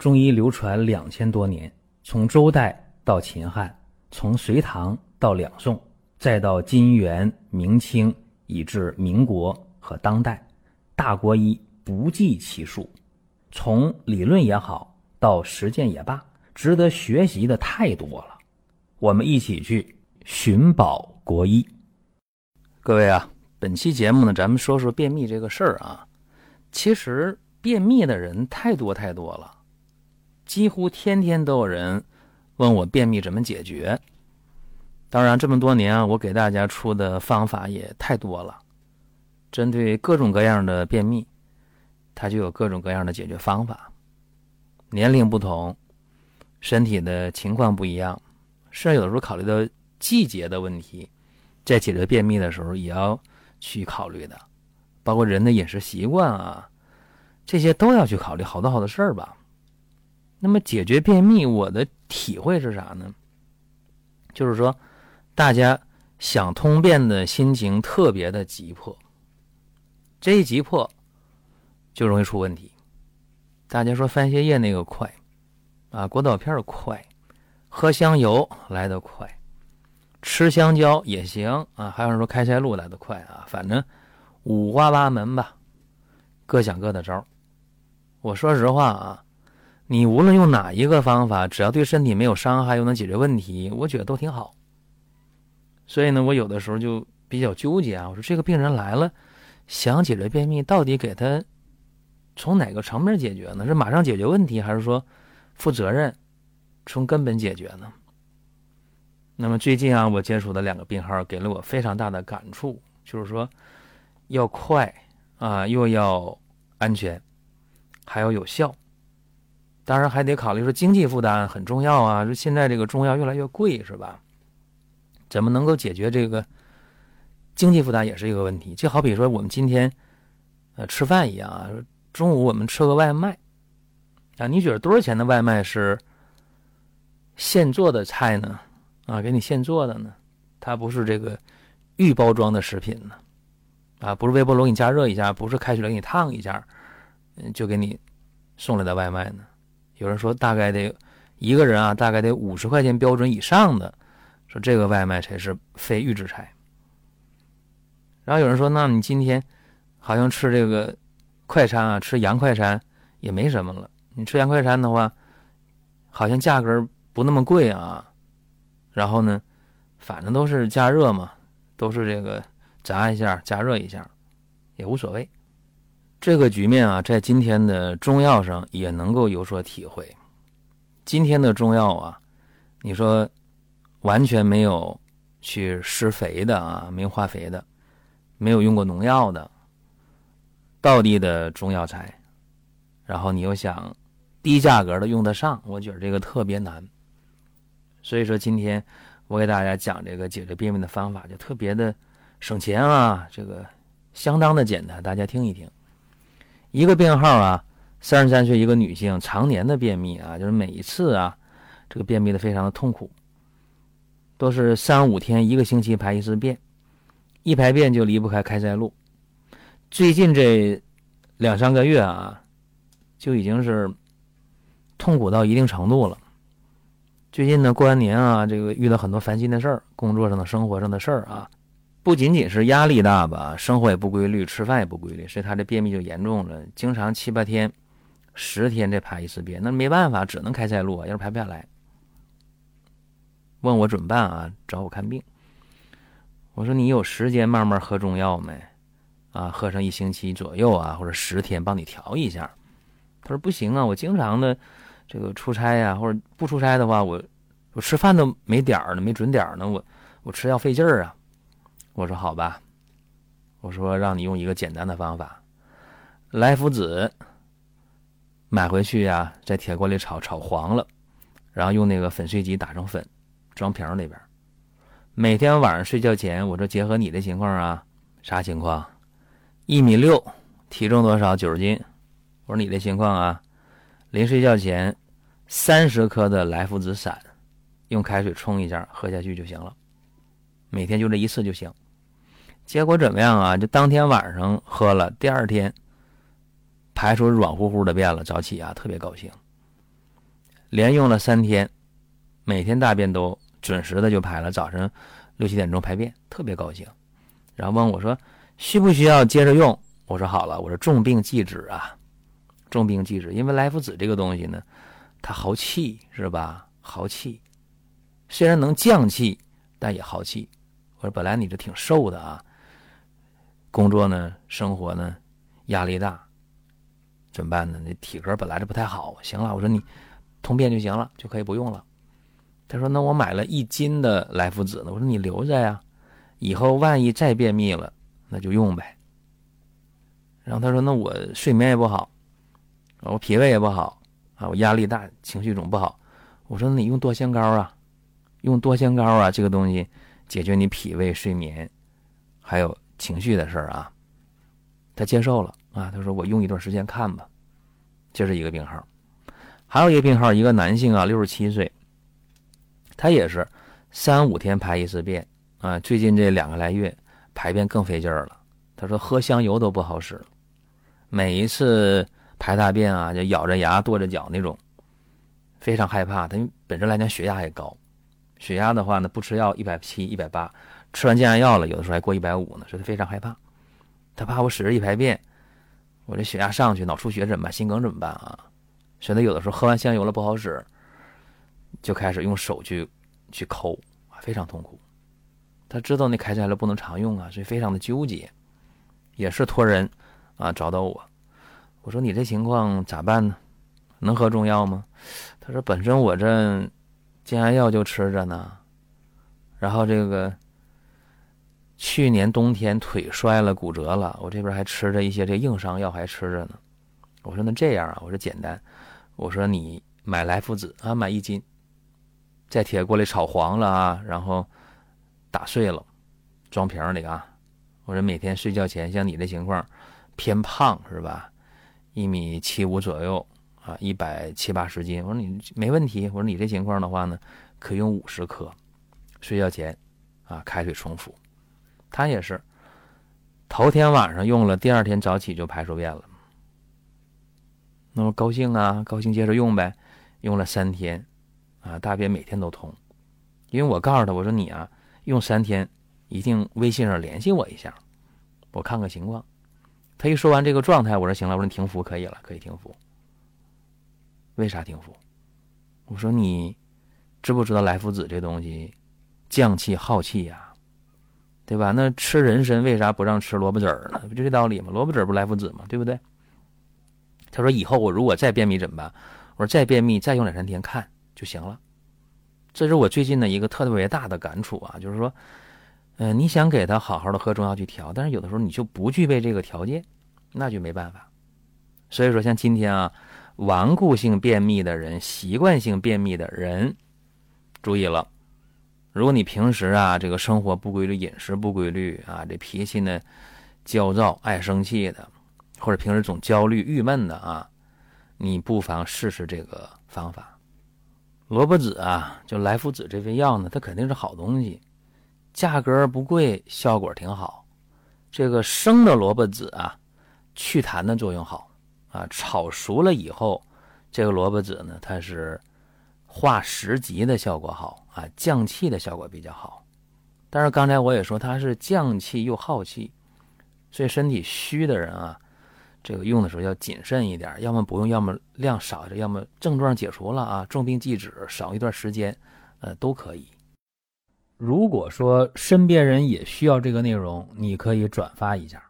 中医流传两千多年，从周代到秦汉，从隋唐到两宋，再到金元明清，以至民国和当代，大国医不计其数。从理论也好，到实践也罢，值得学习的太多了。我们一起去寻宝国医。各位啊，本期节目呢，咱们说说便秘这个事儿啊。其实便秘的人太多太多了。几乎天天都有人问我便秘怎么解决。当然，这么多年啊，我给大家出的方法也太多了。针对各种各样的便秘，它就有各种各样的解决方法。年龄不同，身体的情况不一样，甚至有的时候考虑到季节的问题，在解决便秘的时候也要去考虑的，包括人的饮食习惯啊，这些都要去考虑，好多好多事儿吧。那么解决便秘，我的体会是啥呢？就是说，大家想通便的心情特别的急迫，这一急迫就容易出问题。大家说番泻叶那个快啊，果导片快，喝香油来得快，吃香蕉也行啊，还有人说开塞露来得快啊，反正五花八门吧，各想各的招我说实话啊。你无论用哪一个方法，只要对身体没有伤害，又能解决问题，我觉得都挺好。所以呢，我有的时候就比较纠结啊。我说这个病人来了，想解决便秘，到底给他从哪个层面解决呢？是马上解决问题，还是说负责任，从根本解决呢？那么最近啊，我接触的两个病号给了我非常大的感触，就是说要快啊，又要安全，还要有效。当然还得考虑说经济负担很重要啊，说现在这个中药越来越贵，是吧？怎么能够解决这个经济负担也是一个问题。就好比说我们今天呃吃饭一样啊，中午我们吃个外卖啊，你觉得多少钱的外卖是现做的菜呢？啊，给你现做的呢？它不是这个预包装的食品呢？啊，不是微波炉给你加热一下，不是开水给你烫一下，嗯，就给你送来的外卖呢？有人说大概得一个人啊，大概得五十块钱标准以上的，说这个外卖才是非预制菜。然后有人说，那你今天好像吃这个快餐啊，吃洋快餐也没什么了。你吃洋快餐的话，好像价格不那么贵啊。然后呢，反正都是加热嘛，都是这个炸一下、加热一下，也无所谓。这个局面啊，在今天的中药上也能够有所体会。今天的中药啊，你说完全没有去施肥的啊，没化肥的，没有用过农药的，道地的中药材，然后你又想低价格的用得上，我觉得这个特别难。所以说，今天我给大家讲这个解决便秘的方法，就特别的省钱啊，这个相当的简单，大家听一听。一个病号啊，三十三岁一个女性，常年的便秘啊，就是每一次啊，这个便秘的非常的痛苦，都是三五天一个星期排一次便，一排便就离不开开塞露。最近这两三个月啊，就已经是痛苦到一定程度了。最近呢，过完年啊，这个遇到很多烦心的事儿，工作上的、生活上的事儿啊。不仅仅是压力大吧，生活也不规律，吃饭也不规律，所以他这便秘就严重了。经常七八天、十天再排一次便，那没办法，只能开塞露啊，要是排不下来。问我怎么办啊？找我看病。我说你有时间慢慢喝中药没？啊，喝上一星期左右啊，或者十天，帮你调一下。他说不行啊，我经常的这个出差呀，或者不出差的话，我我吃饭都没点儿呢，没准点儿呢，我我吃药费劲儿啊。我说好吧，我说让你用一个简单的方法，来福子买回去呀，在铁锅里炒，炒黄了，然后用那个粉碎机打成粉，装瓶里边。每天晚上睡觉前，我说结合你的情况啊，啥情况？一米六，体重多少？九十斤。我说你的情况啊，临睡觉前三十克的来福子散，用开水冲一下，喝下去就行了。每天就这一次就行，结果怎么样啊？就当天晚上喝了，第二天排出软乎乎的便了，早起啊特别高兴。连用了三天，每天大便都准时的就排了，早晨六七点钟排便，特别高兴。然后问我说：“需不需要接着用？”我说：“好了，我说重病忌止啊，重病忌止，因为莱菔子这个东西呢，它耗气是吧？耗气，虽然能降气，但也耗气。我说本来你这挺瘦的啊，工作呢，生活呢，压力大，怎么办呢？那体格本来就不太好。行了，我说你通便就行了，就可以不用了。他说：“那我买了一斤的莱菔子呢。”我说：“你留着呀。”以后万一再便秘了，那就用呗。然后他说：“那我睡眠也不好，我脾胃也不好啊，我压力大，情绪总不好。”我说：“那你用多香膏啊，用多香膏啊，这个东西解决你脾胃、睡眠还有情绪的事儿啊。”他接受了啊，他说：“我用一段时间看吧。”这是一个病号，还有一个病号，一个男性啊，六十七岁，他也是三五天排一次便。啊，最近这两个来月排便更费劲儿了。他说喝香油都不好使，每一次排大便啊，就咬着牙跺着脚那种，非常害怕。他本身来讲血压也高，血压的话呢，不吃药一百七、一百八，吃完降压药了，有的时候还过一百五呢，所以他非常害怕。他怕我使着一排便，我这血压上去，脑出血怎么办？心梗怎么办啊？所以他有的时候喝完香油了不好使，就开始用手去去抠，非常痛苦。他知道那开塞露不能常用啊，所以非常的纠结，也是托人啊找到我。我说你这情况咋办呢？能喝中药吗？他说本身我这降压药就吃着呢，然后这个去年冬天腿摔了骨折了，我这边还吃着一些这硬伤药还吃着呢。我说那这样啊，我说简单，我说你买来福子啊，买一斤，在铁锅里炒黄了啊，然后。打碎了，装瓶里啊！我说每天睡觉前，像你这情况，偏胖是吧？一米七五左右啊，一百七八十斤。我说你没问题。我说你这情况的话呢，可用五十克，睡觉前啊，开水冲服。他也是，头天晚上用了，第二天早起就排出便了。那么高兴啊，高兴接着用呗。用了三天，啊，大便每天都通。因为我告诉他，我说你啊。用三天，一定微信上联系我一下，我看看情况。他一说完这个状态，我说行了，我说你停服可以了，可以停服。为啥停服？我说你知不知道莱菔子这东西降气耗气呀，对吧？那吃人参为啥不让吃萝卜籽儿呢？不就这道理吗？萝卜籽儿不来福子吗？对不对？他说以后我如果再便秘怎么办？我说再便秘再用两三天看就行了。这是我最近的一个特别大的感触啊，就是说，嗯，你想给他好好的喝中药去调，但是有的时候你就不具备这个条件，那就没办法。所以说，像今天啊，顽固性便秘的人、习惯性便秘的人，注意了，如果你平时啊这个生活不规律、饮食不规律啊，这脾气呢焦躁、爱生气的，或者平时总焦虑、郁闷的啊，你不妨试试这个方法。萝卜籽啊，就莱菔子这味药呢，它肯定是好东西，价格不贵，效果挺好。这个生的萝卜籽啊，祛痰的作用好啊。炒熟了以后，这个萝卜籽呢，它是化食积的效果好啊，降气的效果比较好。但是刚才我也说，它是降气又耗气，所以身体虚的人啊。这个用的时候要谨慎一点，要么不用，要么量少着，要么症状解除了啊，重病忌止，少一段时间，呃，都可以。如果说身边人也需要这个内容，你可以转发一下，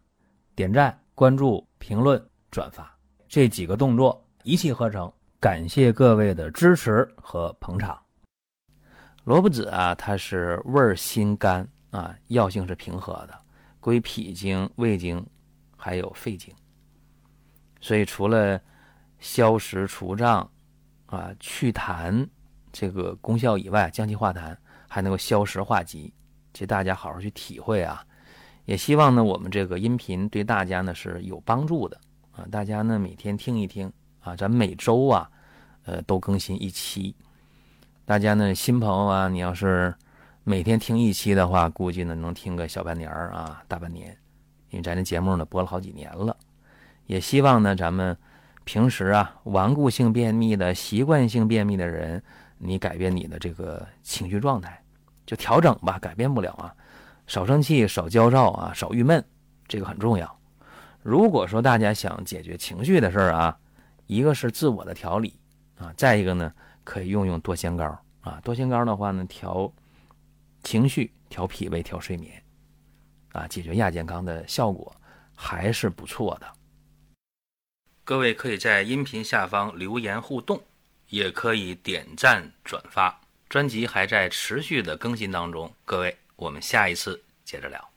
点赞、关注、评论、转发这几个动作一气呵成。感谢各位的支持和捧场。萝卜籽啊，它是味辛甘啊，药性是平和的，归脾经、胃经，还有肺经。所以，除了消食除胀、啊祛痰这个功效以外，降气化痰还能够消食化积，其实大家好好去体会啊。也希望呢，我们这个音频对大家呢是有帮助的啊。大家呢每天听一听啊，咱每周啊，呃都更新一期。大家呢新朋友啊，你要是每天听一期的话，估计呢能听个小半年啊，大半年，因为咱这节目呢播了好几年了。也希望呢，咱们平时啊顽固性便秘的、习惯性便秘的人，你改变你的这个情绪状态，就调整吧，改变不了啊，少生气、少焦躁啊，少郁闷，这个很重要。如果说大家想解决情绪的事儿啊，一个是自我的调理啊，再一个呢，可以用用多仙膏啊。多仙膏的话呢，调情绪、调脾胃、调睡眠，啊，解决亚健康的效果还是不错的。各位可以在音频下方留言互动，也可以点赞转发。专辑还在持续的更新当中，各位，我们下一次接着聊。